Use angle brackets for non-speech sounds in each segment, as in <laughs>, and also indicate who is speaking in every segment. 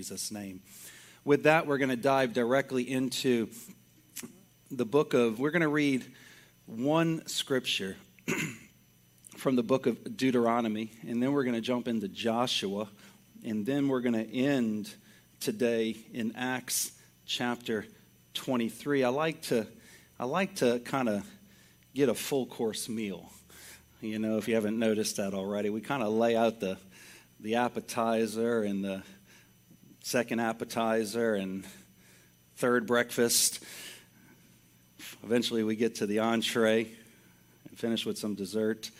Speaker 1: Jesus' name. With that, we're going to dive directly into the book of, we're going to read one scripture <clears throat> from the book of Deuteronomy, and then we're going to jump into Joshua, and then we're going to end today in Acts chapter 23. I like to, I like to kind of get a full course meal. You know, if you haven't noticed that already, we kind of lay out the, the appetizer and the second appetizer and third breakfast. Eventually, we get to the entree and finish with some dessert.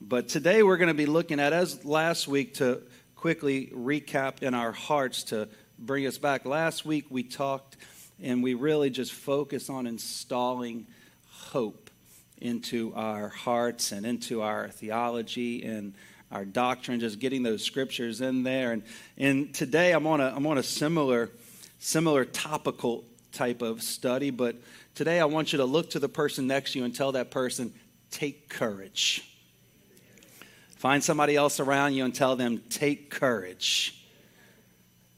Speaker 1: But today, we're going to be looking at, as last week, to quickly recap in our hearts to bring us back. Last week, we talked and we really just focused on installing hope into our hearts and into our theology and our doctrine, just getting those scriptures in there. And, and today I'm on a, I'm on a similar, similar topical type of study, but today I want you to look to the person next to you and tell that person, take courage. Find somebody else around you and tell them, take courage.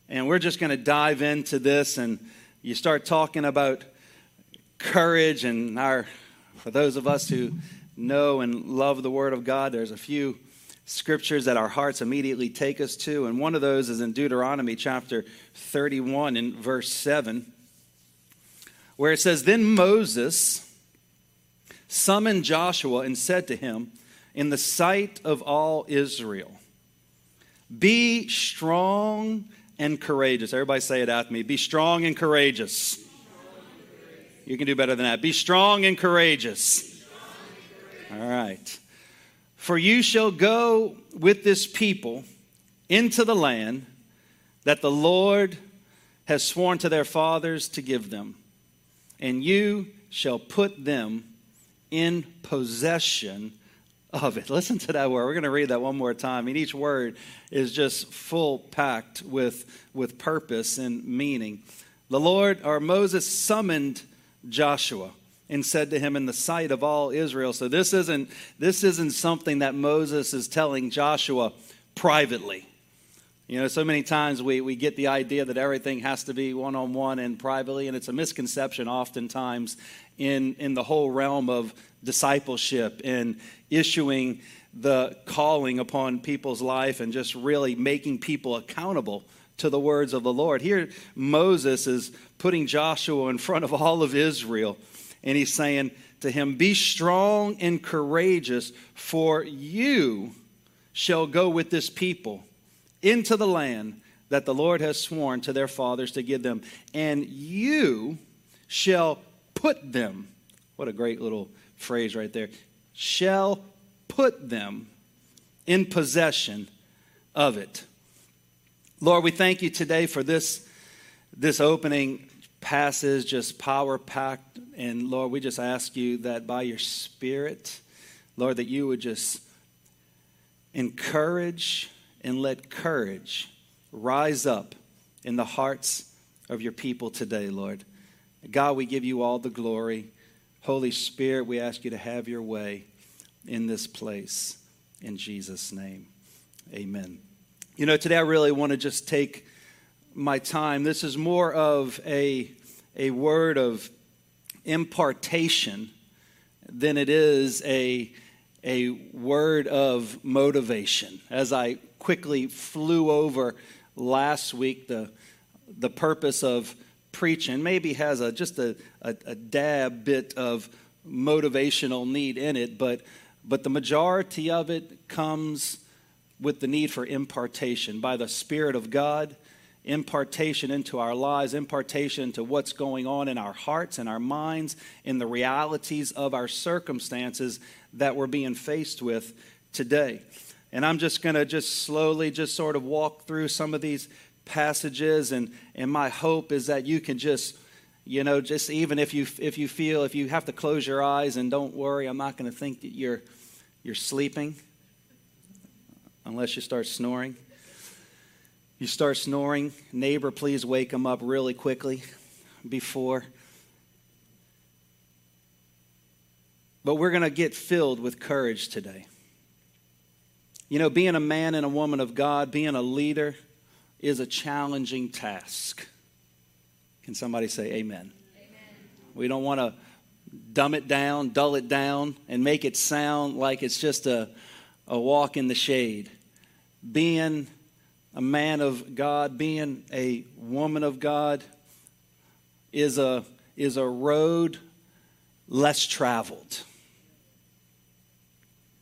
Speaker 1: And we're just going to dive into this, and you start talking about courage and our for those of us who know and love the Word of God, there's a few scriptures that our hearts immediately take us to. And one of those is in Deuteronomy chapter 31 in verse 7, where it says, Then Moses summoned Joshua and said to him, In the sight of all Israel, be strong and courageous. Everybody say it after me. Be strong and courageous. You can do better than that. Be strong and courageous. All right. For you shall go with this people into the land that the Lord has sworn to their fathers to give them, and you shall put them in possession of it. <laughs> Listen to that word. We're going to read that one more time. I mean, each word is just full packed with, with purpose and meaning. The Lord, or Moses, summoned Joshua and said to him in the sight of all Israel. So this isn't this isn't something that Moses is telling Joshua privately. You know, so many times we, we get the idea that everything has to be one on one and privately, and it's a misconception oftentimes in, in the whole realm of discipleship and issuing the calling upon people's life and just really making people accountable to the words of the Lord. Here, Moses is putting Joshua in front of all of Israel, and he's saying to him, Be strong and courageous, for you shall go with this people into the land that the Lord has sworn to their fathers to give them, and you shall put them. What a great little phrase right there. Shall put them in possession of it. Lord, we thank you today for this, this opening passage, just power packed. And Lord, we just ask you that by your Spirit, Lord, that you would just encourage and let courage rise up in the hearts of your people today, Lord. God, we give you all the glory. Holy Spirit, we ask you to have your way in this place. In Jesus' name, amen. You know, today I really want to just take my time. This is more of a, a word of impartation than it is a, a word of motivation. As I quickly flew over last week, the, the purpose of preaching maybe has a, just a, a, a dab bit of motivational need in it, but, but the majority of it comes with the need for impartation by the Spirit of God, impartation into our lives, impartation into what's going on in our hearts and our minds, in the realities of our circumstances that we're being faced with today. And I'm just going to just slowly just sort of walk through some of these passages and and my hope is that you can just you know just even if you if you feel if you have to close your eyes and don't worry I'm not going to think that you're you're sleeping unless you start snoring. You start snoring, neighbor, please wake him up really quickly before. But we're going to get filled with courage today. You know, being a man and a woman of God, being a leader is a challenging task. Can somebody say amen? amen. We don't want to dumb it down, dull it down, and make it sound like it's just a, a walk in the shade. Being a man of God, being a woman of God, is a, is a road less traveled.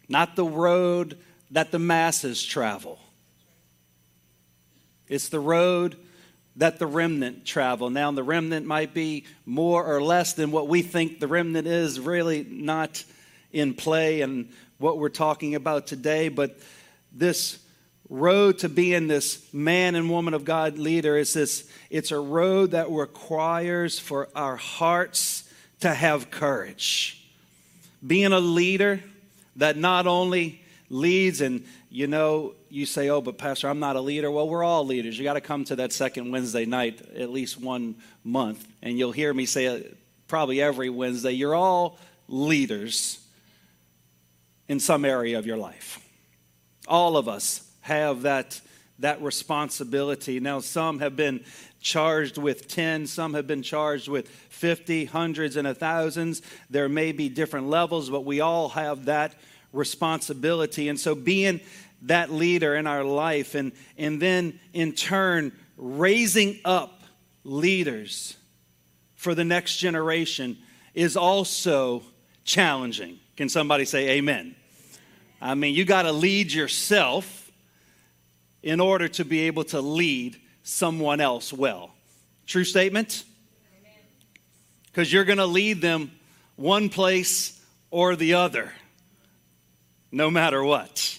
Speaker 1: Not the road that the masses travel. It's the road that the remnant travel. Now, the remnant might be more or less than what we think the remnant is, really not in play and what we're talking about today, but this road to being this man and woman of God leader is this it's a road that requires for our hearts to have courage. Being a leader that not only leads and you know you say oh but pastor i'm not a leader. Well we're all leaders. You got to come to that second wednesday night at least one month and you'll hear me say it probably every wednesday. You're all leaders in some area of your life. All of us have that, that responsibility. Now, some have been charged with 10, some have been charged with 50, hundreds, and a thousands. There may be different levels, but we all have that responsibility. And so, being that leader in our life, and, and then in turn, raising up leaders for the next generation is also challenging. Can somebody say amen? I mean, you got to lead yourself in order to be able to lead someone else well. True statement? Because you're going to lead them one place or the other, no matter what.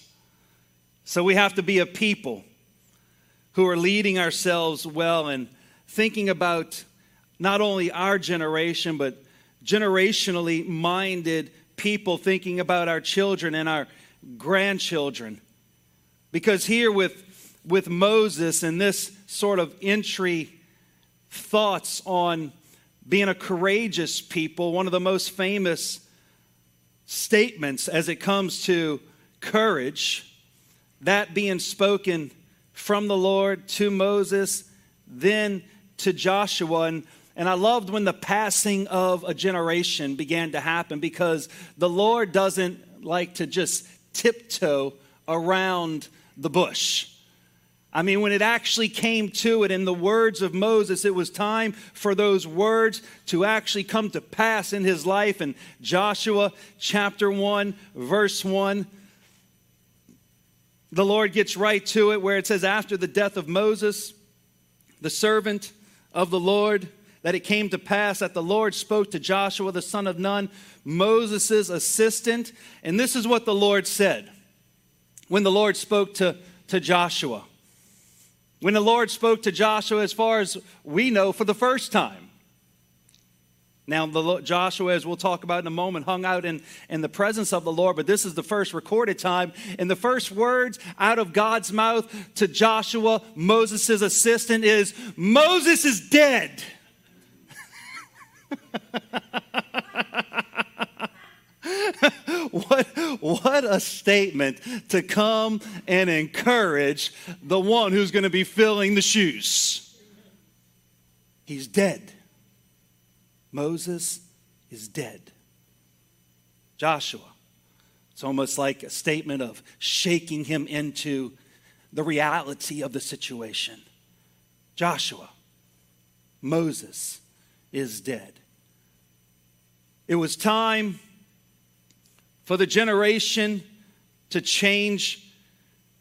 Speaker 1: So we have to be a people who are leading ourselves well and thinking about not only our generation, but generationally minded people thinking about our children and our grandchildren. Because here with with Moses and this sort of entry thoughts on being a courageous people, one of the most famous statements as it comes to courage, that being spoken from the Lord to Moses, then to Joshua. And, and I loved when the passing of a generation began to happen because the Lord doesn't like to just tiptoe around the bush. I mean, when it actually came to it in the words of Moses, it was time for those words to actually come to pass in his life. In Joshua chapter 1, verse 1, the Lord gets right to it where it says, After the death of Moses, the servant of the Lord, that it came to pass that the Lord spoke to Joshua, the son of Nun, Moses' assistant. And this is what the Lord said when the Lord spoke to, to Joshua when the Lord spoke to Joshua, as far as we know, for the first time. Now, the, Joshua, as we'll talk about in a moment, hung out in, in the presence of the Lord, but this is the first recorded time. And the first words out of God's mouth to Joshua, Moses' assistant, is Moses is dead. <laughs> <laughs> what, what a statement to come and encourage the one who's going to be filling the shoes. He's dead. Moses is dead. Joshua. It's almost like a statement of shaking him into the reality of the situation. Joshua, Moses is dead. It was time for the generation to change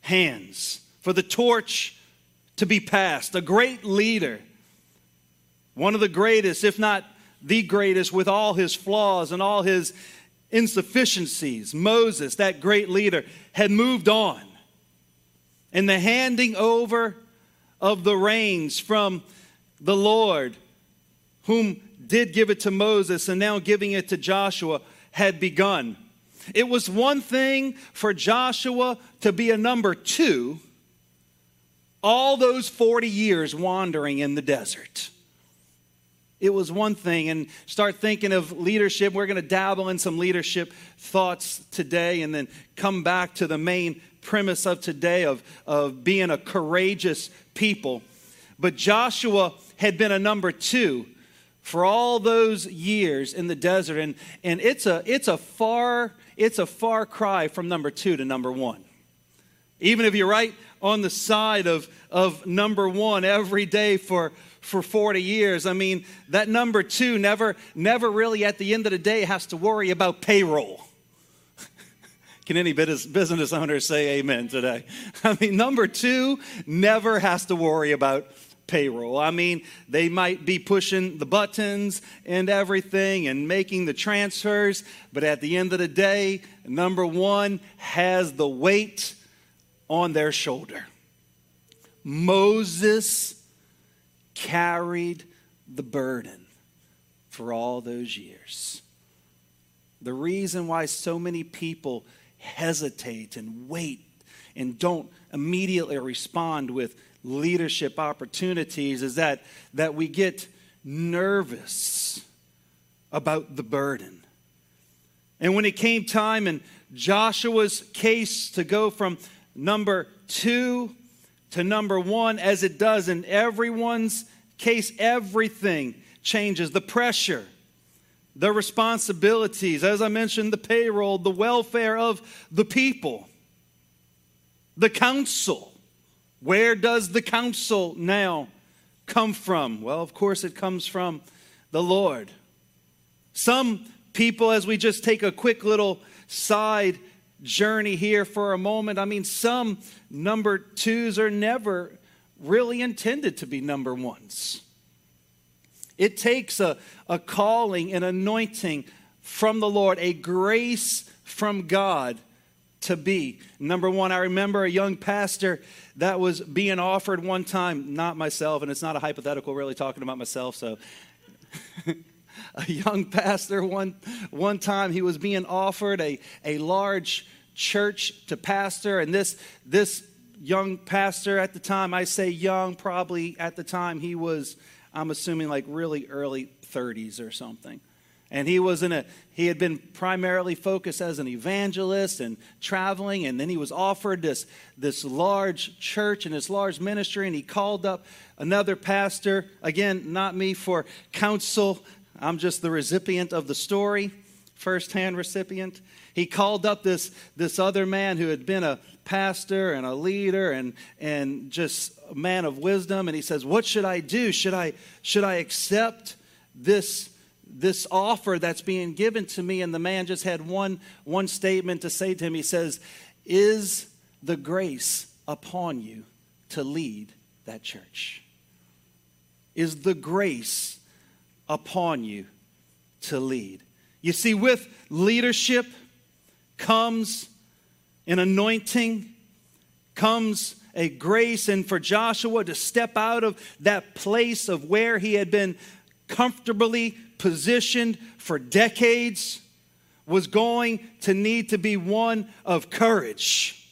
Speaker 1: hands, for the torch to be passed. A great leader, one of the greatest, if not the greatest, with all his flaws and all his insufficiencies, Moses, that great leader, had moved on. And the handing over of the reins from the Lord, whom did give it to Moses and now giving it to Joshua, had begun. It was one thing for Joshua to be a number two all those 40 years wandering in the desert. it was one thing and start thinking of leadership. We're going to dabble in some leadership thoughts today and then come back to the main premise of today of, of being a courageous people. But Joshua had been a number two for all those years in the desert, and, and it's, a, it's, a far, it's a far cry from number two to number one. Even if you're right on the side of, of number one every day for, for 40 years. I mean, that number two never, never really at the end of the day has to worry about payroll. <laughs> Can any business owner say amen today? <laughs> I mean, number two never has to worry about payroll. I mean, they might be pushing the buttons and everything and making the transfers, but at the end of the day, number one has the weight on their shoulder. Moses carried the burden for all those years. The reason why so many people hesitate and wait and don't immediately respond with leadership opportunities is that, that we get nervous about the burden. And when it came time in Joshua's case to go from number two to number one, as it does in everyone's case, everything changes. The pressure, the responsibilities, as I mentioned, the payroll, the welfare of the people, the counsel. Where does the counsel now come from? Well, of course, it comes from the Lord. Some people, as we just take a quick little side journey here for a moment. I mean, some number twos are never really intended to be number ones. It takes a, a calling, an anointing from the Lord, a grace from God to be. Number one, I remember a young pastor that was being offered one time, not myself, and it's not a hypothetical, really talking about myself, so. <laughs> a young pastor one, one time he was being offered a, a large church to pastor and this this young pastor at the time i say young probably at the time he was i'm assuming like really early 30s or something and he was in a he had been primarily focused as an evangelist and traveling and then he was offered this this large church and this large ministry and he called up another pastor again not me for counsel I'm just the recipient of the story, firsthand recipient. He called up this, this other man who had been a pastor and a leader and, and just a man of wisdom. And he says, What should I do? Should I, should I accept this, this offer that's being given to me? And the man just had one, one statement to say to him. He says, Is the grace upon you to lead that church? Is the grace upon you to lead. You see, with leadership comes an anointing, comes a grace, and for Joshua to step out of that place of where he had been comfortably positioned for decades was going to need to be one of courage.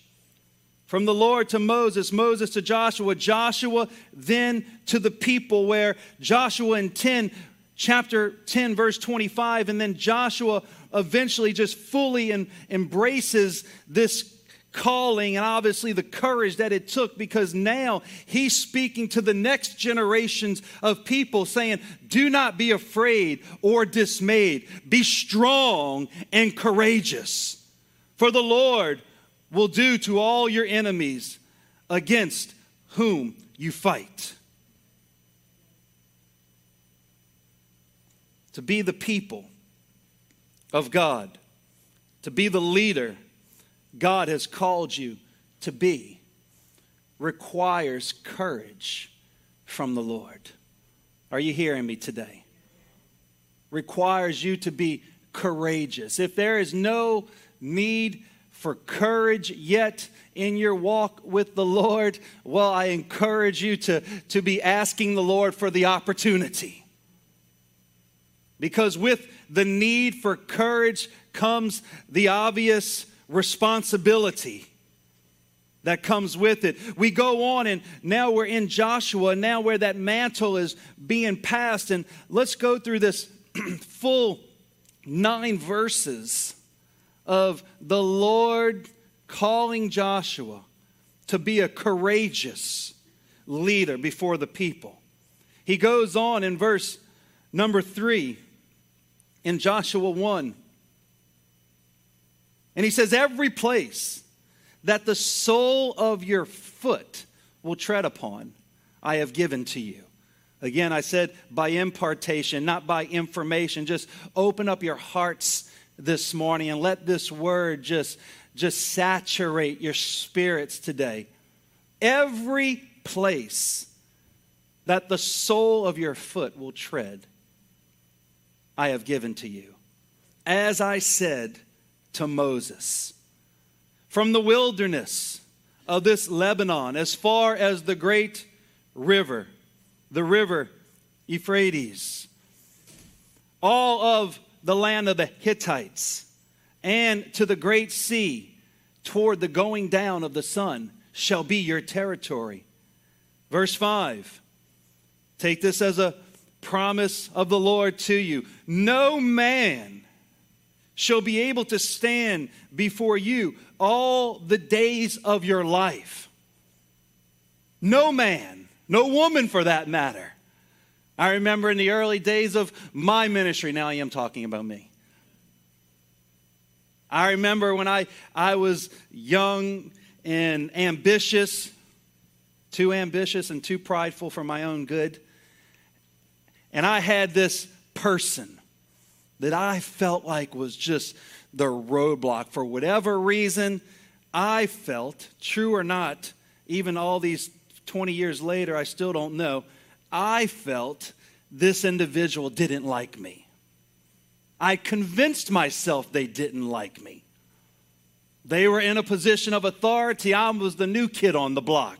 Speaker 1: From the Lord to Moses, Moses to Joshua, Joshua then to the people, where Joshua in 10 chapter 10, verse 25, and then Joshua eventually just fully in, embraces this calling and obviously the courage that it took because now he's speaking to the next generations of people saying, Do not be afraid or dismayed. Be strong and courageous. For the Lord will do to all your enemies against whom you fight. to be the people of God, to be the leader God has called you to be, requires courage from the Lord. Are you hearing me today? Requires you to be courageous. If there is no need for courage yet in your walk with the Lord, well, I encourage you to, to be asking the Lord for the opportunity. Because with the need for courage comes the obvious responsibility that comes with it. We go on, and now we're in Joshua, now where that mantle is being passed. And let's go through this <clears throat> full nine verses of the Lord calling Joshua to be a courageous leader before the people. He goes on in verse number three in Joshua 1. And he says, Every place that the sole of your foot will tread upon, I have given to you. Again, I said by impartation, not by information. Just open up your hearts this morning and let this word just, just saturate your spirits today. Every place that the sole of your foot will tread, I have given to you. As I said to Moses, from the wilderness of this Lebanon, as far as the great river, the river Euphrates, all of the land of the Hittites, and to the great sea, toward the going down of the sun, shall be your territory. Verse 5 Take this as a promise of the Lord to you. No man shall be able to stand before you all the days of your life. No man, no woman for that matter. I remember in the early days of my ministry, now I am talking about me. I remember when I, I was young and ambitious, too ambitious and too prideful for my own good. And I had this person that I felt like was just the roadblock for whatever reason. I felt, true or not, even all these 20 years later, I still don't know. I felt this individual didn't like me. I convinced myself they didn't like me. They were in a position of authority. I was the new kid on the block.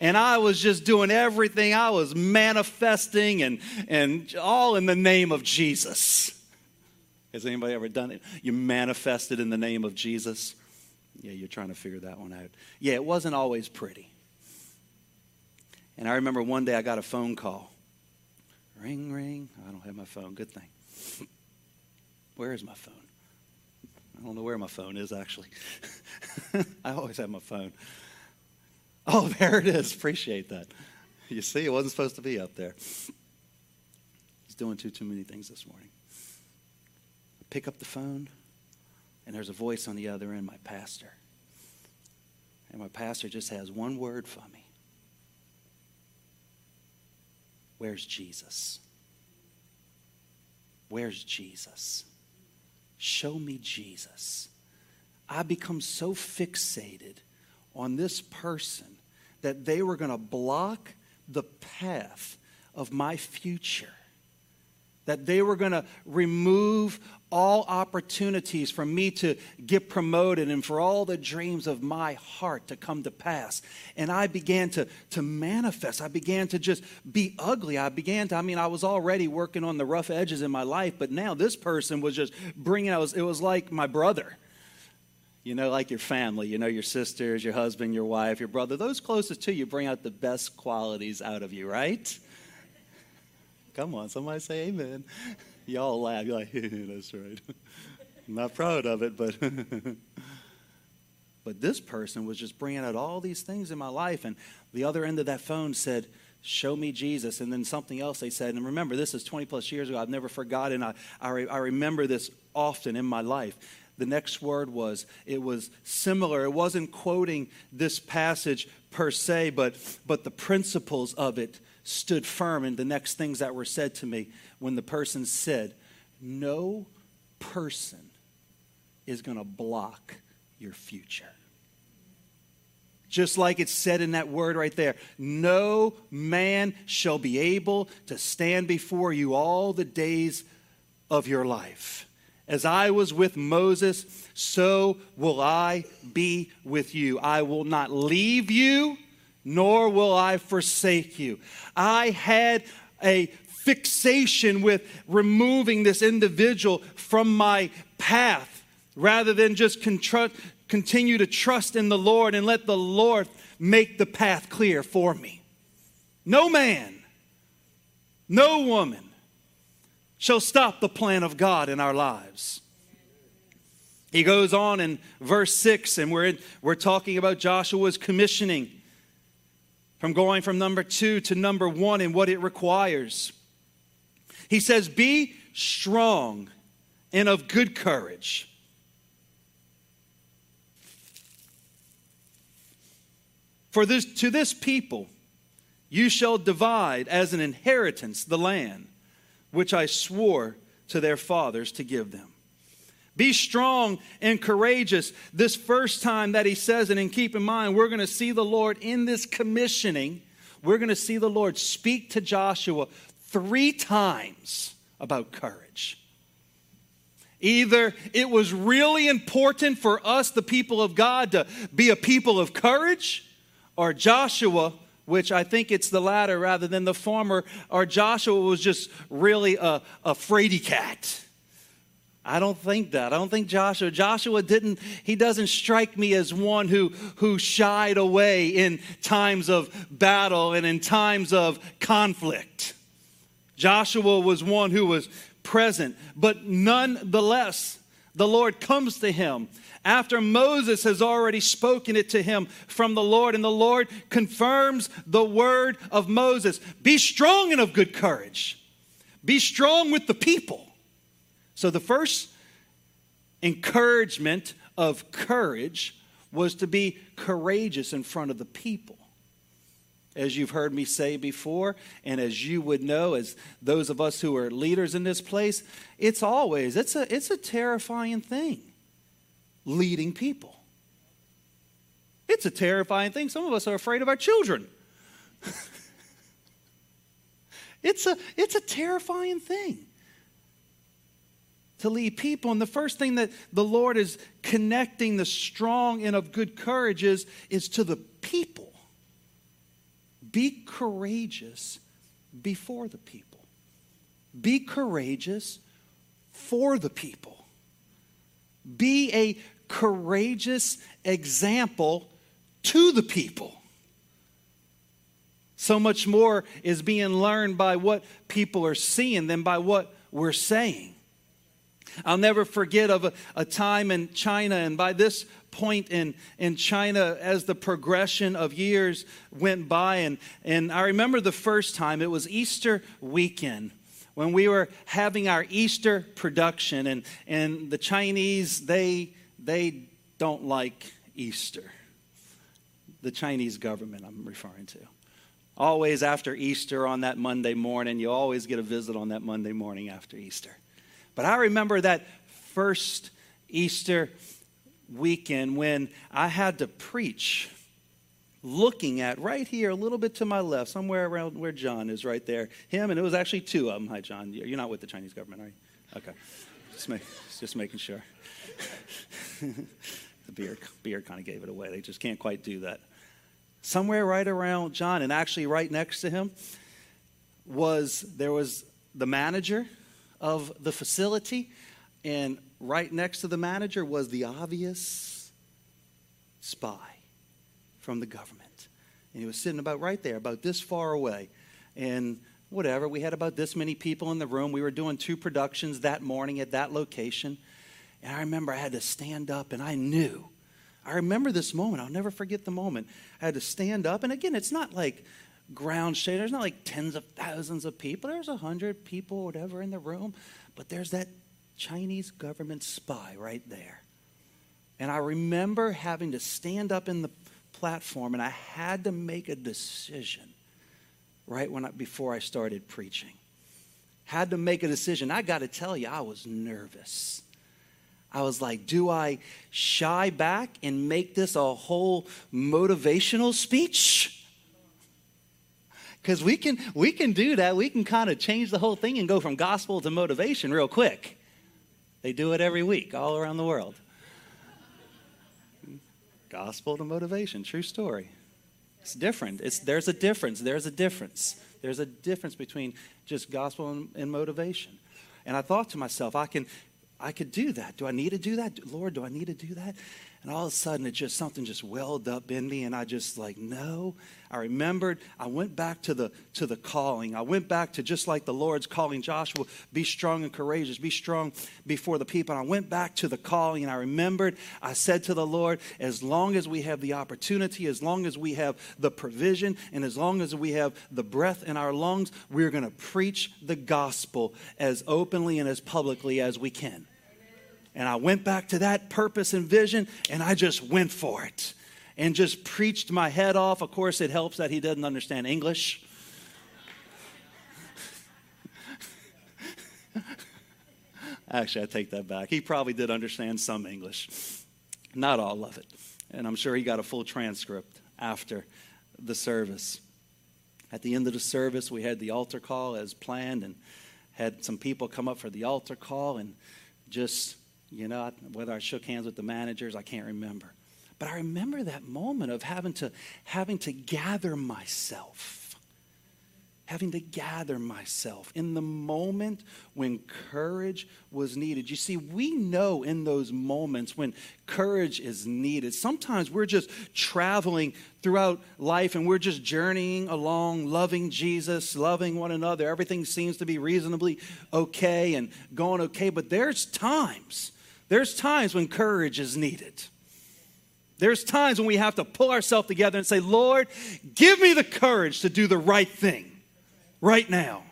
Speaker 1: And I was just doing everything. I was manifesting and, and all in the name of Jesus. Has anybody ever done it? You manifested in the name of Jesus? Yeah, you're trying to figure that one out. Yeah, it wasn't always pretty. And I remember one day I got a phone call. Ring, ring. I don't have my phone. Good thing. Where is my phone? I don't know where my phone is, actually. <laughs> I always have my phone. <laughs> Oh, there it is. Appreciate that. You see, it wasn't supposed to be up there. He's doing too too many things this morning. I pick up the phone, and there's a voice on the other end, my pastor. And my pastor just has one word for me. Where's Jesus? Where's Jesus? Show me Jesus. I become so fixated on this person that they were going to block the path of my future. That they were going to remove all opportunities for me to get promoted and for all the dreams of my heart to come to pass. And I began to, to manifest. I began to just be ugly. I began to, I mean, I was already working on the rough edges in my life, but now this person was just bringing, I was, it was like my brother you know, like your family, you know, your sisters, your husband, your wife, your brother, those closest to you bring out the best qualities out of you, right? Come on, somebody say amen. <laughs> Y'all laugh. You're like, <laughs> that's right. I'm <laughs> not proud of it, but. but this person was just bringing out all these things in my life. And the other end of that phone said, Show me Jesus. And then something else they said. And remember, this is 20 plus years ago. I've never forgotten. I, I, I remember this often in my life the next word was. It was similar. It wasn't quoting this passage per se, but, but the principles of it stood firm in the next things that were said to me when the person said, No person is going to block your future. Just like it's said in that word right there no man shall be able to stand before you all the days of your life. As I was with Moses, so will I be with you. I will not leave you, nor will I forsake you. I had a fixation with removing this individual from my path rather than just continue to trust in the Lord and let the Lord make the path clear for me. No man, no woman shall stop the plan of God in our lives. He goes on in verse 6, and we're, in, we're talking about Joshua's commissioning from going from number two to number one and what it requires. He says, Be strong and of good courage. For this, to this people you shall divide as an inheritance the land which I swore to their fathers to give them. Be strong and courageous. This first time that he says it, and keep in mind, we're going to see the Lord in this commissioning. We're going to see the Lord speak to Joshua three times about courage. Either it was really important for us, the people of God, to be a people of courage, or Joshua, which I think it's the latter rather than the former, or Joshua was just really a, a fraidy cat I don't think that. I don't think Joshua. Joshua didn't, he doesn't strike me as one who, who shied away in times of battle and in times of conflict. Joshua was one who was present, but nonetheless, the Lord comes to him after Moses has already spoken it to him from the Lord, and the Lord confirms the word of Moses Be strong and of good courage, be strong with the people. So the first encouragement of courage was to be courageous in front of the people. As you've heard me say before, and as you would know, as those of us who are leaders in this place, it's always, it's a, it's a terrifying thing leading people. It's a terrifying thing. Some of us are afraid of our children. <laughs> it's, a, it's a terrifying thing to lead people. And the first thing that the Lord is connecting the strong and of good courage is, is to the people. Be courageous before the people. Be courageous for the people. Be a courageous example to the people. So much more is being learned by what people are seeing than by what we're saying. I'll never forget of a, a, time in China, and by this point in, in China, as the progression of years went by, and, and I remember the first time, it was Easter weekend when we were having our Easter production, and, and the Chinese, they, they don't like Easter. The Chinese government, I'm referring to. Always after Easter on that Monday morning, you always get a visit on that Monday morning after Easter. But I remember that first Easter weekend when I had to preach looking at right here, a little bit to my left, somewhere around where John is right there. Him, and it was actually two of them. Hi, John. You're not with the Chinese government, are you? Okay. Just, make, just making sure. <laughs> the beard, beard kind of gave it away. They just can't quite do that. Somewhere right around John, and actually right next to him, was there was the manager of the facility, and right next to the manager was the obvious spy from the government. And he was sitting about right there, about this far away. And whatever, we had about this many people in the room. We were doing two productions that morning at that location. And I remember I had to stand up, and I knew. I remember this moment. I'll never forget the moment. I had to stand up. And again, it's not like ground shade. There's not like tens of thousands of people. There's a hundred people, whatever, in the room. But there's that Chinese government spy right there. And I remember having to stand up in the platform, and I had to make a decision right when I, before I started preaching. Had to make a decision. I got to tell you, I was nervous. I was like, do I shy back and make this a whole motivational speech? Because we can we can do that. We can kind of change the whole thing and go from gospel to motivation real quick. They do it every week all around the world. Gospel to motivation true story. It's different. It's there's a difference. There's a difference. There's a difference between just gospel and, and motivation. And i thought to myself i can i could do that. Do i need to do that? Lord do i need to do that And all of a sudden, it just something just welled up in me, and I just like, no. I remembered. I went back to the to the calling. I went back to just like the Lord's calling Joshua, be strong and courageous, be strong before the people. And I went back to the calling, and I remembered. I said to the Lord, as long as we have the opportunity, as long as we have the provision, and as long as we have the breath in our lungs, we're going to preach the gospel as openly and as publicly as we can. And I went back to that purpose and vision, and I just went for it and just preached my head off. Of course, it helps that he doesn't understand English. Actually, I take that back. He probably did understand some English, not all of it. And I'm sure he got a full transcript after the service. At the end of the service, we had the altar call as planned and had some people come up for the altar call and just you know, whether I shook hands with the managers, I can't remember. But I remember that moment of having to having to gather myself. Having to gather myself in the moment when courage was needed. You see, we know in those moments when courage is needed. Sometimes we're just traveling throughout life and we're just journeying along, loving Jesus, loving one another. Everything seems to be reasonably okay and going okay, but there's times there's times when courage is needed. There's times when we have to pull ourselves together and say, Lord, give me the courage to do the right thing right now.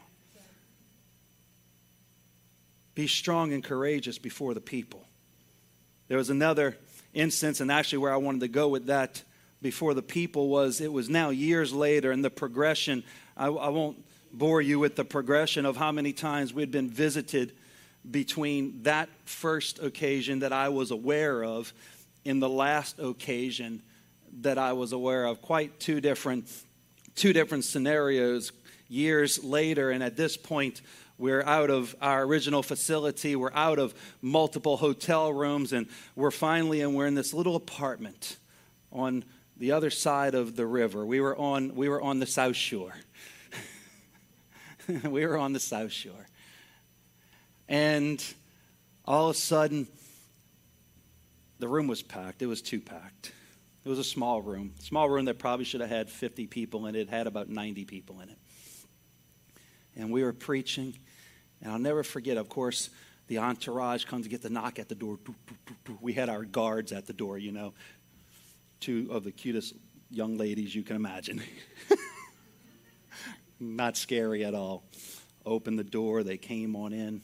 Speaker 1: Be strong and courageous before the people. There was another instance, and actually, where I wanted to go with that before the people was it was now years later, and the progression. I, I won't bore you with the progression of how many times we'd been visited between that first occasion that I was aware of in the last occasion that I was aware of. Quite two different, two different scenarios years later, and at this point, we're out of our original facility. We're out of multiple hotel rooms, and we're finally, and we're in this little apartment on the other side of the river. We were on, we were on the South Shore. <laughs> we were on the South Shore. And all of a sudden, the room was packed. It was too packed. It was a small room. Small room that probably should have had 50 people in it. It had about 90 people in it. And we were preaching. And I'll never forget, of course, the entourage comes to get the knock at the door. We had our guards at the door, you know. Two of the cutest young ladies you can imagine. <laughs> Not scary at all. Opened the door, they came on in.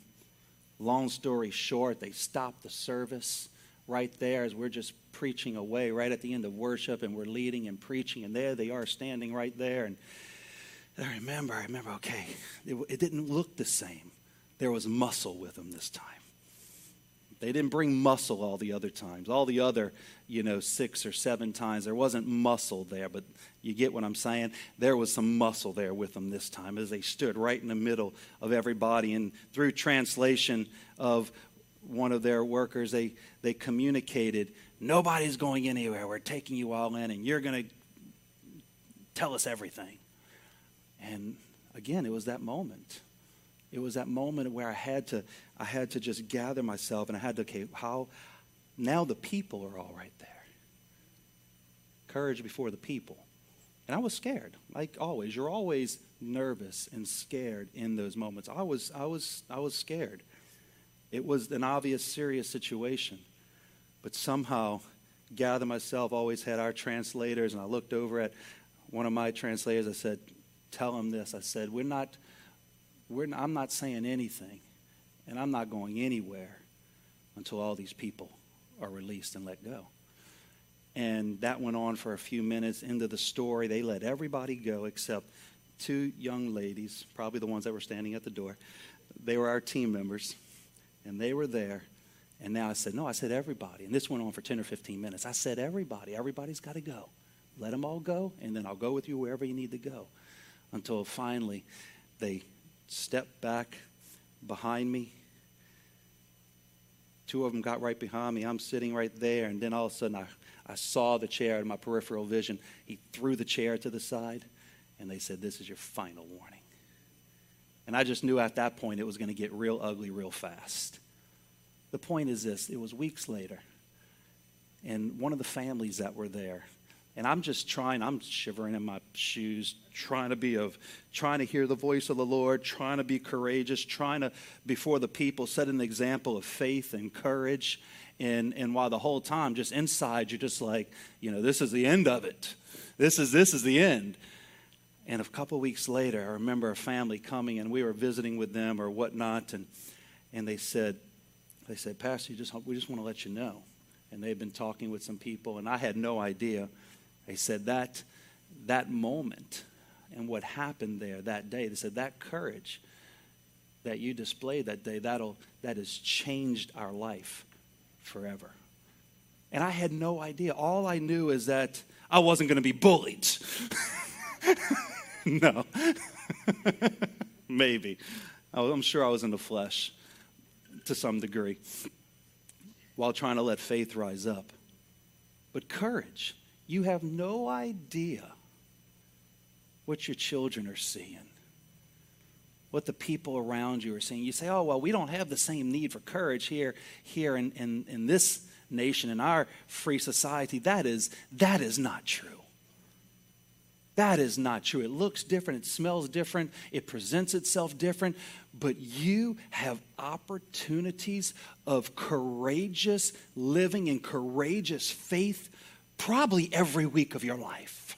Speaker 1: Long story short, they stopped the service right there as we're just preaching away right at the end of worship and we're leading and preaching and there they are standing right there and I remember, I remember, okay, it, it didn't look the same. There was muscle with them this time. They didn't bring muscle all the other times. All the other, you know, six or seven times, there wasn't muscle there, but you get what I'm saying? There was some muscle there with them this time as they stood right in the middle of everybody. And through translation of one of their workers, they, they communicated, Nobody's going anywhere. We're taking you all in, and you're going to tell us everything. And again, it was that moment it was that moment where I had to, I had to just gather myself and I had to, okay, how, now the people are all right there. Courage before the people. And I was scared, like always. You're always nervous and scared in those moments. I was, I was, I was scared. It was an obvious, serious situation. But somehow, gather myself, always had our translators, and I looked over at one of my translators. I said, Tell him this. I said, We're not not, I'm not saying anything, and I'm not going anywhere until all these people are released and let go. And that went on for a few minutes into the story. They let everybody go except two young ladies, probably the ones that were standing at the door. They were our team members, and they were there. And now I said, No, I said everybody. And this went on for 10 or 15 minutes. I said, Everybody, everybody's got to go. Let them all go, and then I'll go with you wherever you need to go. Until finally they stepped back behind me. Two of them got right behind me. I'm sitting right there, and then all of a sudden I, I saw the chair in my peripheral vision. He threw the chair to the side, and they said, This is your final warning. And I just knew at that point it was going to get real ugly real fast. The point is this it was weeks later, and one of the families that were there. And I'm just trying, I'm shivering in my shoes, trying to be of, trying to hear the voice of the Lord, trying to be courageous, trying to, before the people, set an example of faith and courage. And, and while the whole time, just inside, you're just like, you know, this is the end of it. This is, this is the end. And a couple weeks later, I remember a family coming and we were visiting with them or whatnot. And, and they said, they said, Pastor, just, we just want to let you know. And they've been talking with some people, and I had no idea. They said that that moment and what happened there that day, they said that courage that you displayed that day, that'll, that has changed our life forever. And I had no idea. All I knew is that I wasn't going to be bullied. <laughs> no. <laughs> Maybe. I'm sure I was in the flesh to some degree while trying to let faith rise up. But courage, you have no idea what your children are seeing, what the people around you are seeing. You say, oh, well, we don't have the same need for courage here, here in, in, in this nation, in our free society. That is, that is not true. That is not true. It looks different, it smells different, it presents itself different, but you have opportunities of courageous living and courageous faith probably every week of your life.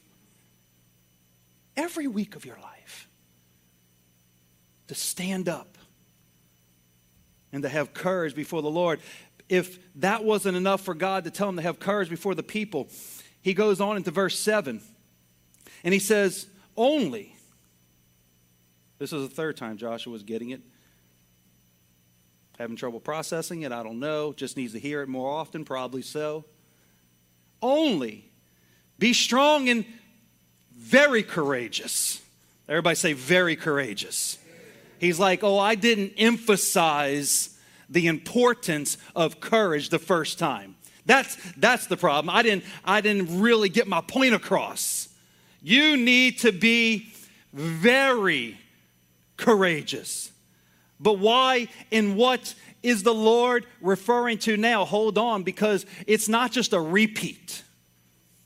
Speaker 1: Every week of your life. To stand up and to have courage before the Lord. If that wasn't enough for God to tell him to have courage before the people, he goes on into verse 7 and he says, Only. This is the third time Joshua was getting it. Having trouble processing it, I don't know. Just needs to hear it more often, probably so. Only be strong and very courageous. Everybody say, very courageous. He's like, oh, I didn't emphasize the importance of courage the first time. That's, that's the problem. I didn't, I didn't really get my point across. You need to be very courageous. But why and what is the Lord referring to now? Hold on, because it's not just a repeat.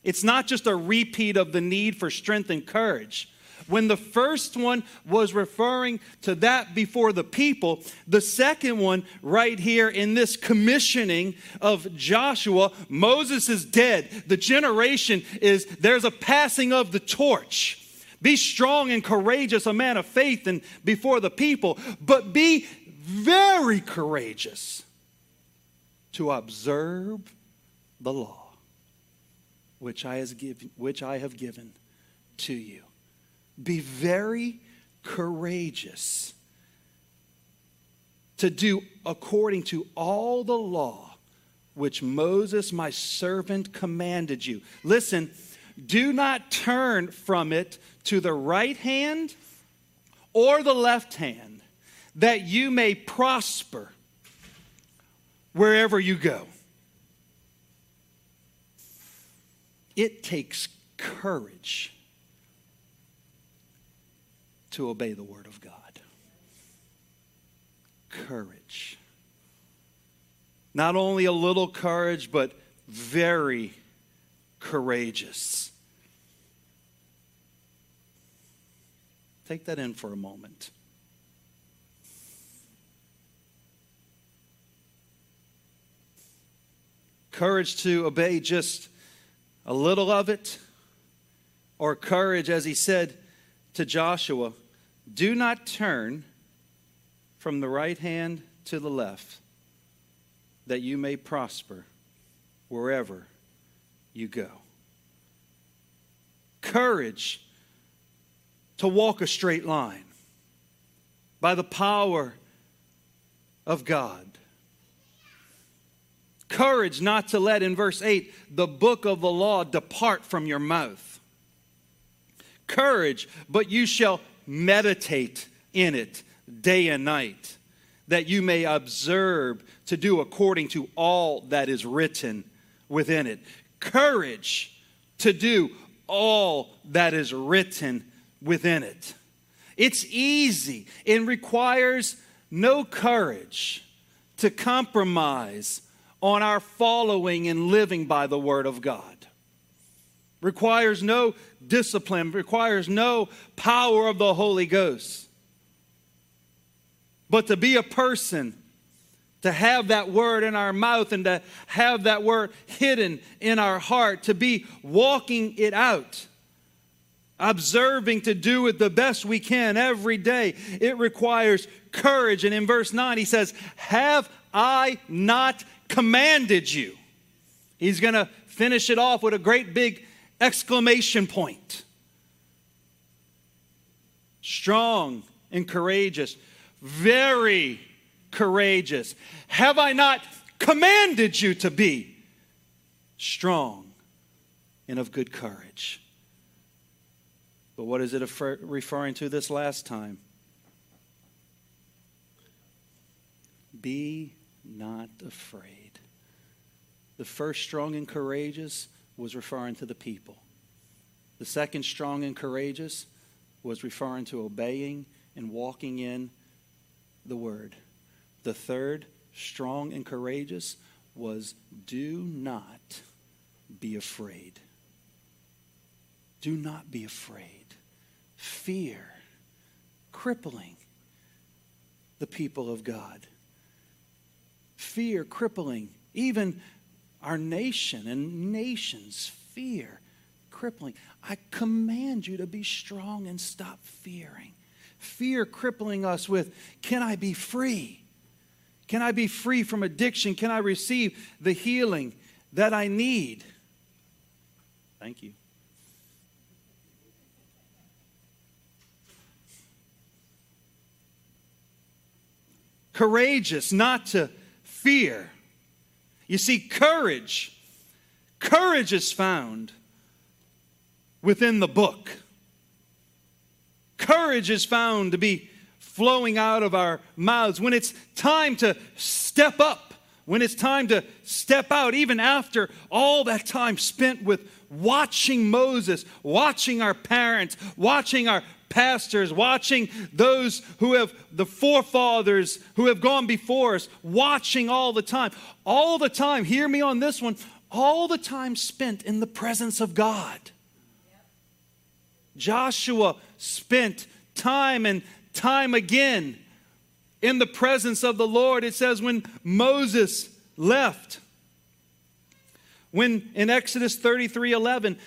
Speaker 1: It's not just a repeat of the need for strength and courage. When the first one was referring to that before the people, the second one, right here in this commissioning of Joshua, Moses is dead. The generation is, there's a passing of the torch. Be strong and courageous, a man of faith, and before the people, but be very courageous to observe the law which I, has given, which I have given to you. Be very courageous to do according to all the law which Moses, my servant, commanded you. Listen, do not turn from it to the right hand or the left hand, that you may prosper wherever you go. It takes courage to obey the Word of God. Courage. Not only a little courage, but very courageous. Take that in for a moment. Courage to obey just a little of it, or courage, as he said to Joshua do not turn from the right hand to the left, that you may prosper wherever you go. Courage to walk a straight line by the power of God. Courage not to let, in verse 8, the book of the law depart from your mouth. Courage, but you shall meditate in it day and night, that you may observe to do according to all that is written within it. Courage to do all that is written within it. It's easy, it requires no courage to compromise on our following and living by the Word of God. Requires no discipline, requires no power of the Holy Ghost. But to be a person, to have that word in our mouth and to have that word hidden in our heart, to be walking it out, observing to do it the best we can every day, it requires courage. And in verse 9, he says, Have I not commanded you? He's going to finish it off with a great big exclamation point. Strong and courageous, very courageous. Have I not commanded you to be strong and of good courage? But what is it referring to this last time? Be not afraid. The first strong and courageous was referring to the people. The second strong and courageous was referring to obeying and walking in the word. The third strong and courageous was do not be afraid. Do not be afraid. Fear crippling the people of God fear crippling even our nation and nations fear crippling. I command you to be strong and stop fearing. Fear crippling us with can i be free? Can i be free from addiction? Can i receive the healing that i need? Thank you. Courageous not to fear. You see, courage, courage is found within the book. Courage is found to be flowing out of our mouths when it's time to step up, when it's time to step out, even after all that time spent with watching Moses, watching our parents, watching our pastors, watching those who have the forefathers who have gone before us, watching all the time. All the time, hear me on this one, all the time spent in the presence of God. Joshua spent time and time again in the presence of the Lord. It says when Moses left, when in Exodus 33 11,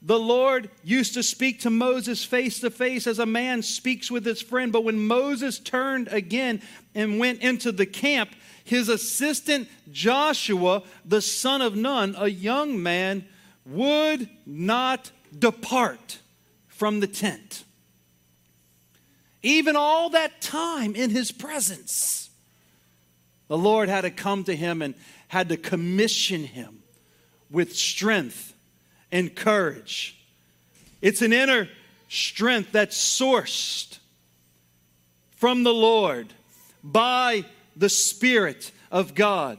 Speaker 1: the Lord used to speak to Moses face to face as a man speaks with his friend. But when Moses turned again and went into the camp, his assistant Joshua, the son of Nun, a young man, would not depart from the tent. Even all that time in his presence, the Lord had to come to him and had to commission him with strength and courage. It's an inner strength that's sourced from the Lord by the Spirit of God.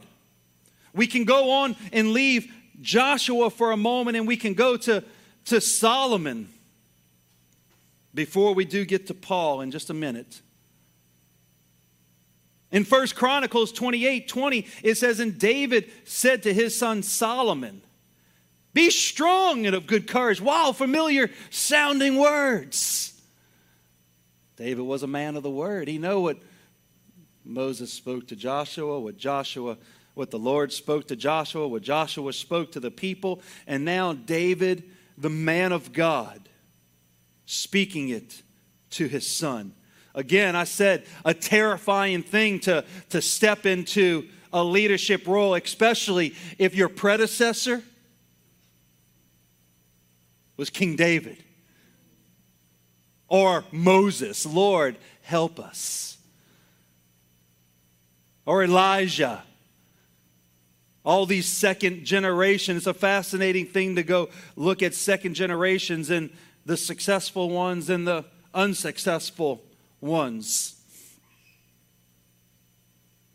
Speaker 1: We can go on and leave Joshua for a moment and we can go to, to Solomon before we do get to Paul in just a minute. In First Chronicles 28 20, it says, And David said to his son Solomon, be strong and of good courage. Wow, familiar sounding words. David was a man of the word. He knew what Moses spoke to Joshua, what Joshua, what the Lord spoke to Joshua, what Joshua spoke to the people, and now David, the man of God, speaking it to his son. Again, I said a terrifying thing to, to step into a leadership role, especially if your predecessor was King David or Moses. Lord, help us. Or Elijah. All these second generations. It's a fascinating thing to go look at second generations and the successful ones and the unsuccessful ones.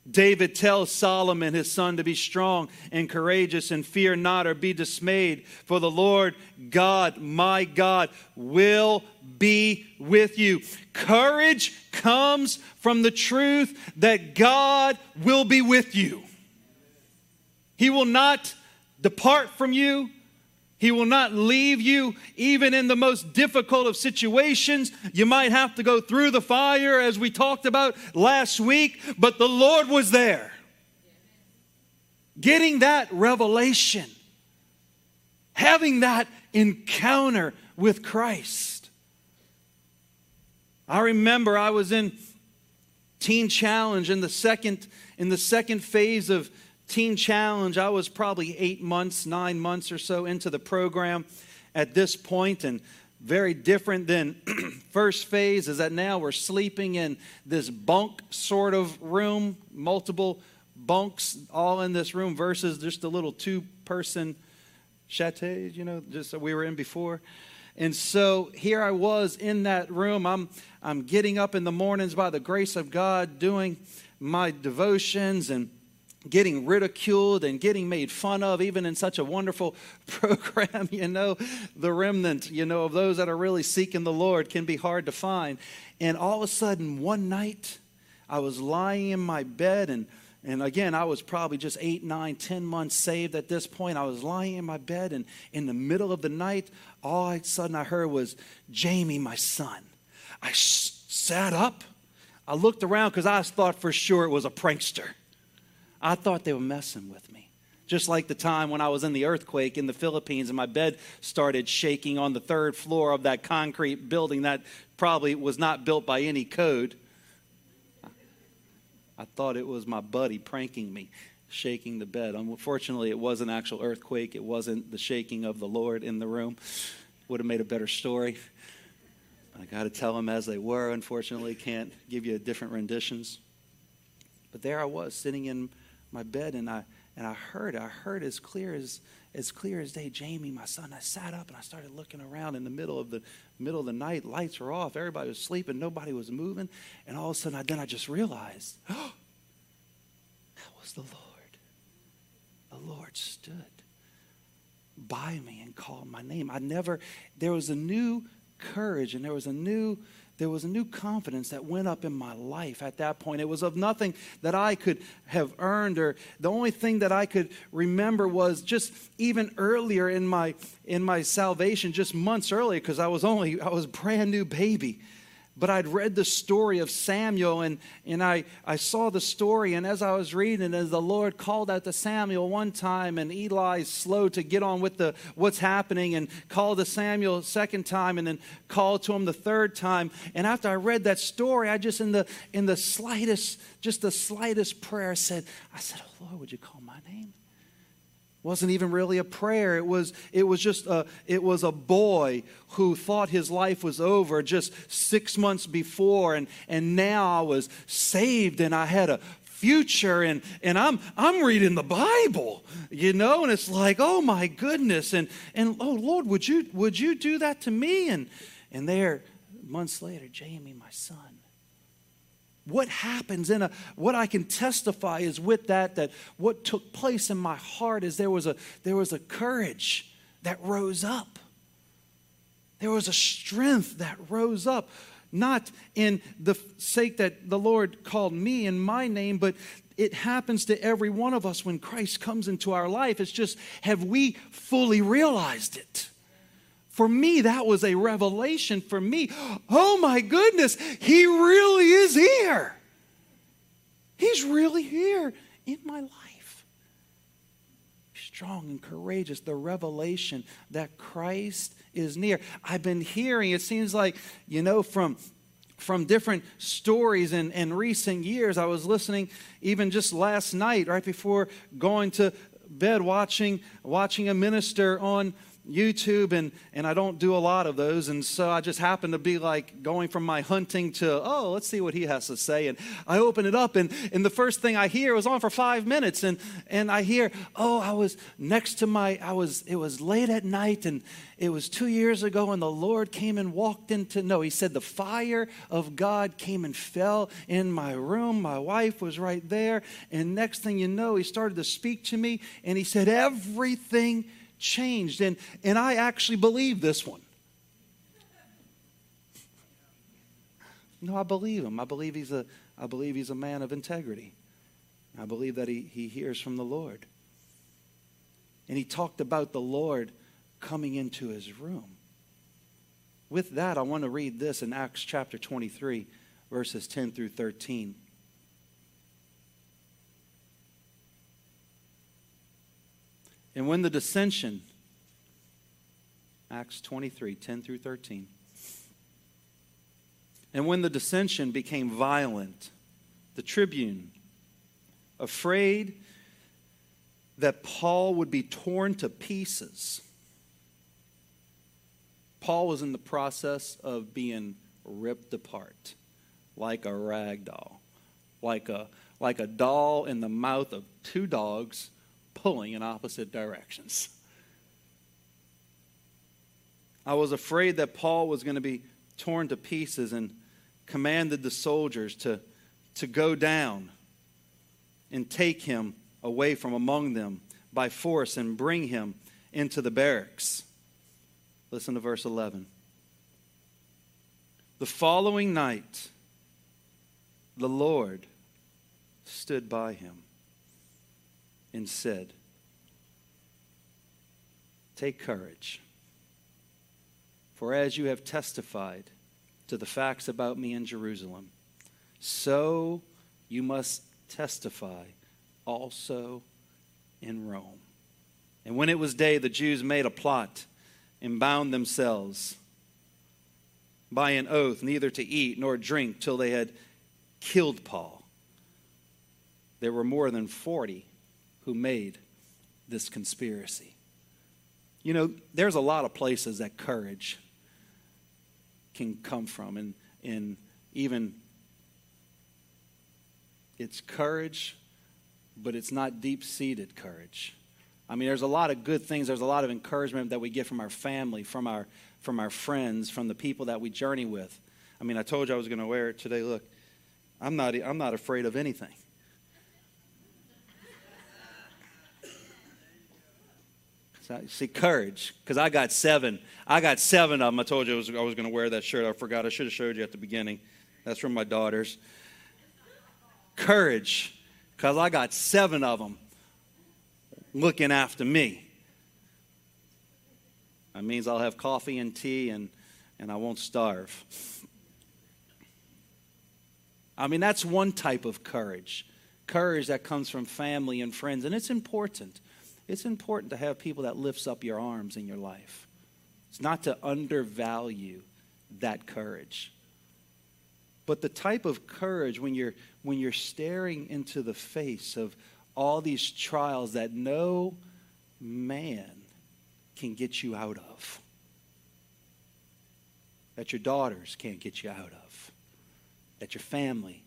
Speaker 1: David tells Solomon, his son, to be strong and courageous and fear not or be dismayed, for the Lord God, my God, will be with you. Courage comes from the truth that God will be with you. He will not depart from you. He will not leave you even in the most difficult of situations. You might have to go through the fire, as we talked about last week, but the Lord was there. Getting that revelation, having that encounter with Christ. I remember I was in Teen Challenge in the second in the second phase of Teen Challenge. I was probably eight months, nine months or so into the program at this point, and very different than <clears throat> first phase is that now we're sleeping in this bunk sort of room, multiple bunks all in this room versus just a little two person chateau, you know, just that we were in before. And so here I was in that room. I'm, I'm getting up in the mornings by the grace of God, doing my devotions and getting ridiculed and getting made fun of, even in such a wonderful <laughs> program. You know, the remnant, you know, of those that are really seeking the Lord can be hard to find. And all of a sudden, one night, I was lying in my bed and and again, I was probably just eight, nine, ten months saved at this point. I was lying in my bed, and in the middle of the night, all of a sudden I heard was, Jamie, my son. I sh- sat up. I looked around because I thought for sure it was a prankster. I thought they were messing with me. Just like the time when I was in the earthquake in the Philippines and my bed started shaking on the third floor of that concrete building that probably was not built by any code. I thought it was my buddy pranking me, shaking the bed. Unfortunately, it was an actual earthquake. It wasn't the shaking of the Lord in the room. Would have made a better story. I got to tell them as they were. Unfortunately, can't give you different renditions. But there I was sitting in my bed and I and I heard I heard as clear as as clear as day, Jamie, my son. I sat up and I started looking around in the middle of the middle of the night. Lights were off. Everybody was sleeping. Nobody was moving. And all of a sudden, I, then I just realized, oh, <gasps> that was the Lord. The Lord stood by me and called my name. I never. There was a new courage and there was a new there was a new confidence that went up in my life at that point. It was of nothing that I could have earned, or the only thing that I could remember was just even earlier in my in my salvation, just months earlier, because I was only I was brand new baby but I'd read the story of Samuel and, and I, I saw the story. And as I was reading, as the Lord called out to Samuel one time, and Eli's slow to get on with the, what's happening, and called to Samuel second time, and then called to him the third time. And after I read that story, I just, in the, in the slightest, just the slightest prayer, said, I said, Oh Lord, would you call my name? Wasn't even really a prayer. It was it was just a it was a boy who thought his life was over just six months before and and now i was saved and i had a future and and i'm i'm reading the bible you know and it's like oh my goodness and and oh lord would you would you do that to me? And and there months later jamie my son what happens in a what i can testify is with that that what took place in my heart is there was a there was a courage that rose up. There was a strength that rose up not in the sake that the lord called me in my name but it happens to every one of us when christ comes into our life. It's just have we fully realized it for me, that was a revelation for me. Oh my goodness, he really is here. He's really here in my life. Strong and courageous, the revelation that Christ is near. I've been hearing, it seems like, you know, from from different stories in, in recent years. I was listening even just last night, right before going to bed, watching watching a minister on YouTube, and, and I don't do a lot of those. And so I just happen to be like going from my hunting to, oh, let's see what he has to say. And I open it up, and, and the first thing I hear was on for five minutes. And, and I hear, oh, I was next to my, I was, it was late at night, and it was two years ago, and the Lord came and walked into, no, he said, the fire of God came and fell in my room. My wife was right there. And next thing you know, he started to speak to me, and he said, everything changed. And, and I actually believe this one. No, I believe him. I believe he's a, I believe he's a man of integrity. I believe that he, he hears from the Lord. And he talked about the Lord coming into his room. With that, I want to read this in Acts chapter 23, verses 10 through 13. And when the dissension, Acts 23, 10 through 13. And when the dissension became violent, the tribune, afraid that Paul would be torn to pieces, Paul was in the process of being ripped apart like a rag doll, like a, like a doll in the mouth of two dogs pulling in opposite directions. I was afraid that Paul was going to be torn to pieces and commanded the soldiers to, to go down and take him away from among them by force and bring him into the barracks. Listen to verse 11. The following night, the Lord stood by him and said, Take courage. For as you have testified to the facts about me in Jerusalem, so you must testify also in Rome. And when it was day, the Jews made a plot and bound themselves by an oath neither to eat nor drink till they had killed Paul. There were more than 40 who made this conspiracy. You know, there's a lot of places that courage can come from. And, and even it's courage, but it's not deep seated courage. I mean, there's a lot of good things. There's a lot of encouragement that we get from our family, from our, from our friends, from the people that we journey with. I mean, I told you I was going to wear it today. Look, I'm not, I'm not afraid of anything. See, courage, because I got seven. I got seven of them. I told you I was, was going to wear that shirt. I forgot. I should have showed you at the beginning. That's from my daughters. Courage, because I got seven of them looking after me. That means I'll have coffee and tea and, and I won't starve. I mean, that's one type of courage. Courage that comes from family and friends, and it's important. It's important to have people that lifts up your arms in your life. It's not to undervalue that courage. But the type of courage when you're when you're staring into the face of all these trials that no man can get you out of. That your daughters can't get you out of. That your family,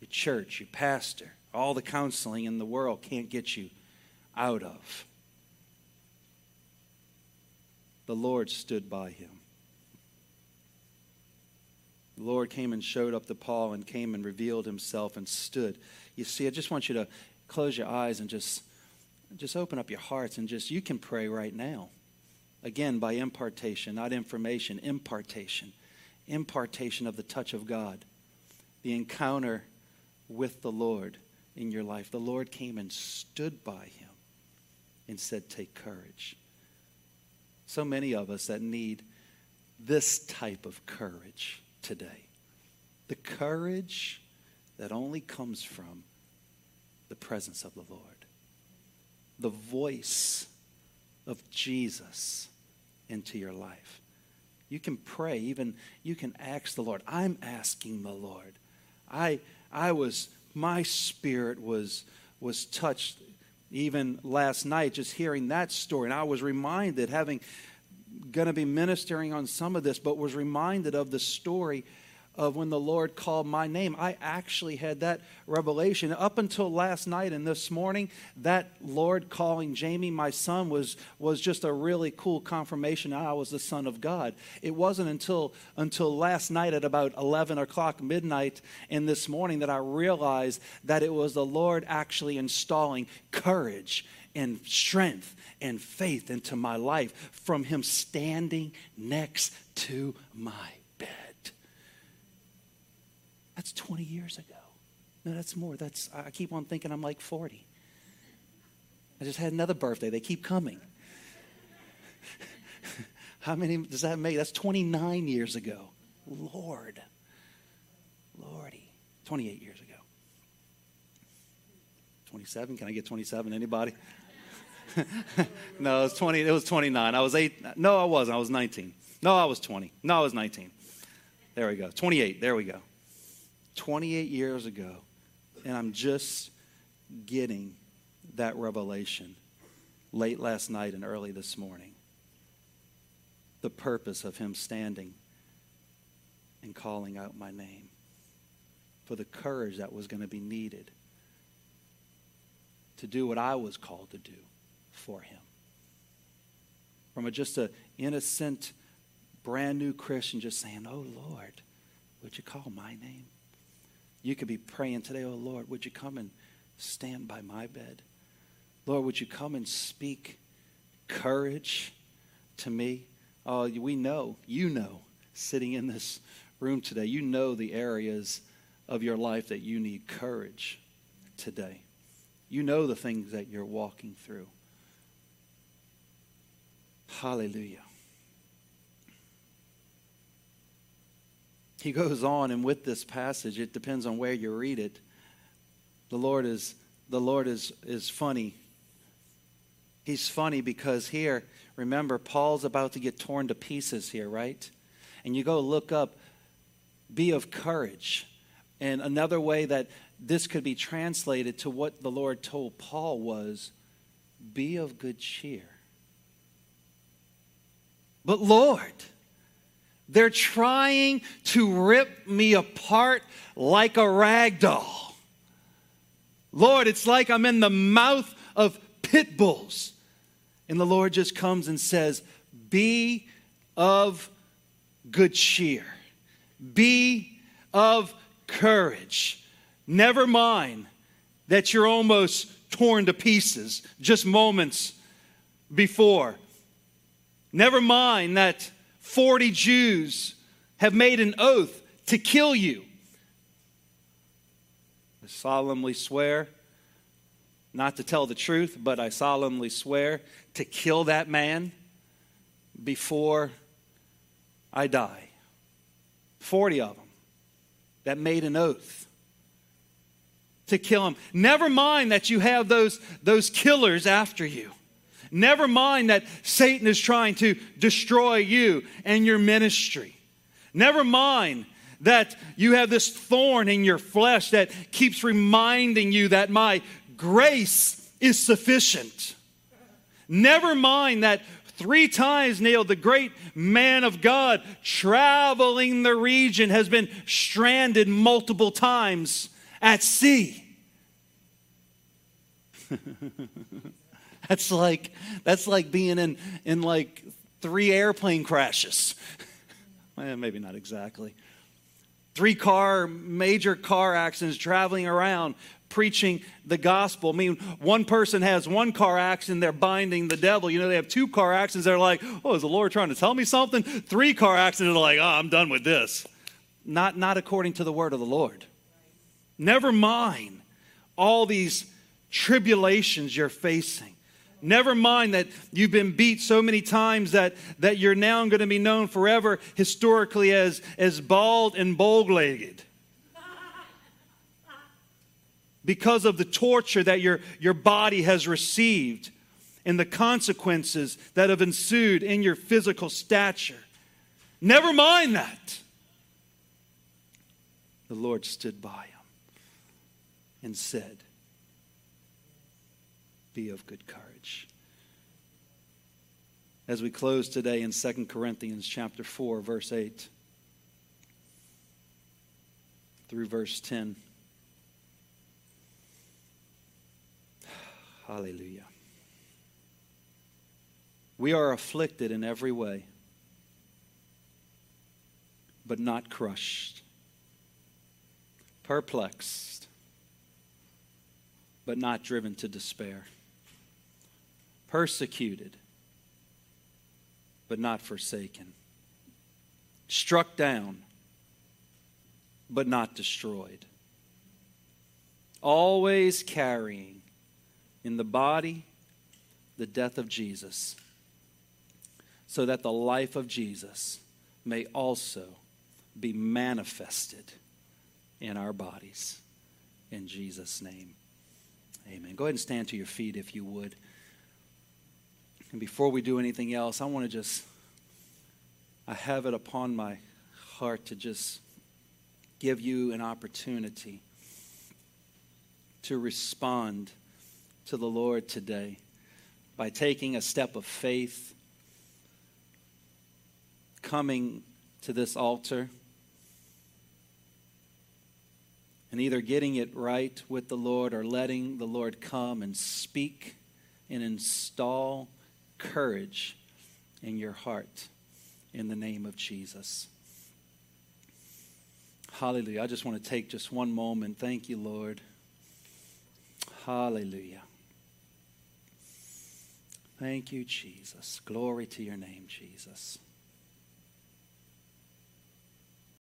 Speaker 1: your church, your pastor, all the counseling in the world can't get you out of. The Lord stood by him. The Lord came and showed up to Paul and came and revealed himself and stood. You see, I just want you to close your eyes and just just open up your hearts and just you can pray right now. Again, by impartation, not information, impartation. Impartation of the touch of God. The encounter with the Lord in your life. The Lord came and stood by him and said, Take courage. So many of us that need this type of courage today. The courage that only comes from the presence of the Lord, the voice of Jesus into your life. You can pray, even you can ask the Lord. I'm asking the Lord. I I was my spirit was was touched even last night just hearing that story. And I was reminded having going to be ministering on some of this but was reminded of the story of when the Lord called my name. I actually had that revelation. Up until last night and this morning, that Lord calling Jamie my son was, was just a really cool confirmation I was the son of God. It wasn't until, until last night at about 11 o'clock midnight and this morning that I realized that it was the Lord actually installing courage and strength and faith into my life from Him standing next to my that's 20 years ago. No, that's more. That's I keep on thinking I'm like 40. I just had another birthday. They keep coming. <laughs> How many does that make? That's 29 years ago. Lord. Lordy. 28 years ago. 27? Can I get 27? Anybody? <laughs> no, it was 20. It was 29. I was eight. No, I wasn't. I was 19. No, I was 20. No, I was 19. There we go. 28. There we go. 28 years ago. And I'm just getting that revelation late last night and early this morning. The purpose of him standing and calling out my name for the courage that was going to be needed to do what I was called to do for him. From a, just an innocent, brand new Christian just saying, Oh Lord, would you call my name? You could be praying today, Oh Lord, would you come and stand by my bed? Lord, would you come and speak courage to me? Oh, we know, you know, sitting in this room today, you know the areas of your life that you need courage today. You know the things that you're walking through. Hallelujah. He goes on, and with this passage, it depends on where you read it. The Lord is the Lord is is funny. He's funny because here, remember, Paul's about to get torn to pieces here, right? And you go look up, be of courage. And another way that this could be translated to what the Lord told Paul was be of good cheer. But Lord, they're trying to rip me apart like a rag doll. Lord, it's like I'm in the mouth of pit bulls. And the Lord just comes and says, Be of good cheer. Be of courage. Never mind that you're almost torn to pieces just moments before. Never mind that 40 Jews have made an oath to kill you. I solemnly swear not to tell the truth, but I solemnly swear to kill that man before I die. 40 of them that made an oath to kill him. Never mind that you have those, those killers after you. Never mind that Satan is trying to destroy you and your ministry. Never mind that you have this thorn in your flesh that keeps reminding you that my grace is sufficient. Never mind that three times, Neil, the great man of God traveling the region has been stranded multiple times at sea. <laughs> <laughs> that's like that's like being in in like three airplane crashes. well, <laughs> eh, maybe not exactly. Three car major car accidents traveling around preaching the gospel. I mean, one person has one car accident, they're binding the devil. You know, they have two car accidents, they're like, oh, is the Lord trying to tell me something? Three car accidents, they're like, oh, I'm done with this. Not, not according to the word of the Lord. Never mind all these tribulations you're facing. Never mind that you've been beat so many times that, that you're now going to be known forever historically as, as bald and bow legged. Because of the torture that your, your body has received and the consequences that have ensued in your physical stature. Never mind that. The Lord stood by him and said, Be of good courage. As we close today in 2 Corinthians chapter 4, verse 8 through verse 10. <sighs> Hallelujah. We are afflicted in every way, but not crushed, perplexed but not driven to despair, persecuted, but not forsaken, struck down, but not destroyed, always carrying in the body the death of Jesus, so that the life of Jesus may also be manifested in our bodies. In Jesus' name, amen. Go ahead and stand to your feet if you would. And before we do anything else, I want to just, I have it upon my heart to just give you an opportunity to respond to the Lord today by taking a step of faith, coming to this altar, and either getting it right with the Lord or letting the Lord come and speak and install courage in your heart in the name of Jesus. Hallelujah. I just want to take just one moment. Thank you, Lord. Hallelujah. Thank you, Jesus. Glory to your name, Jesus.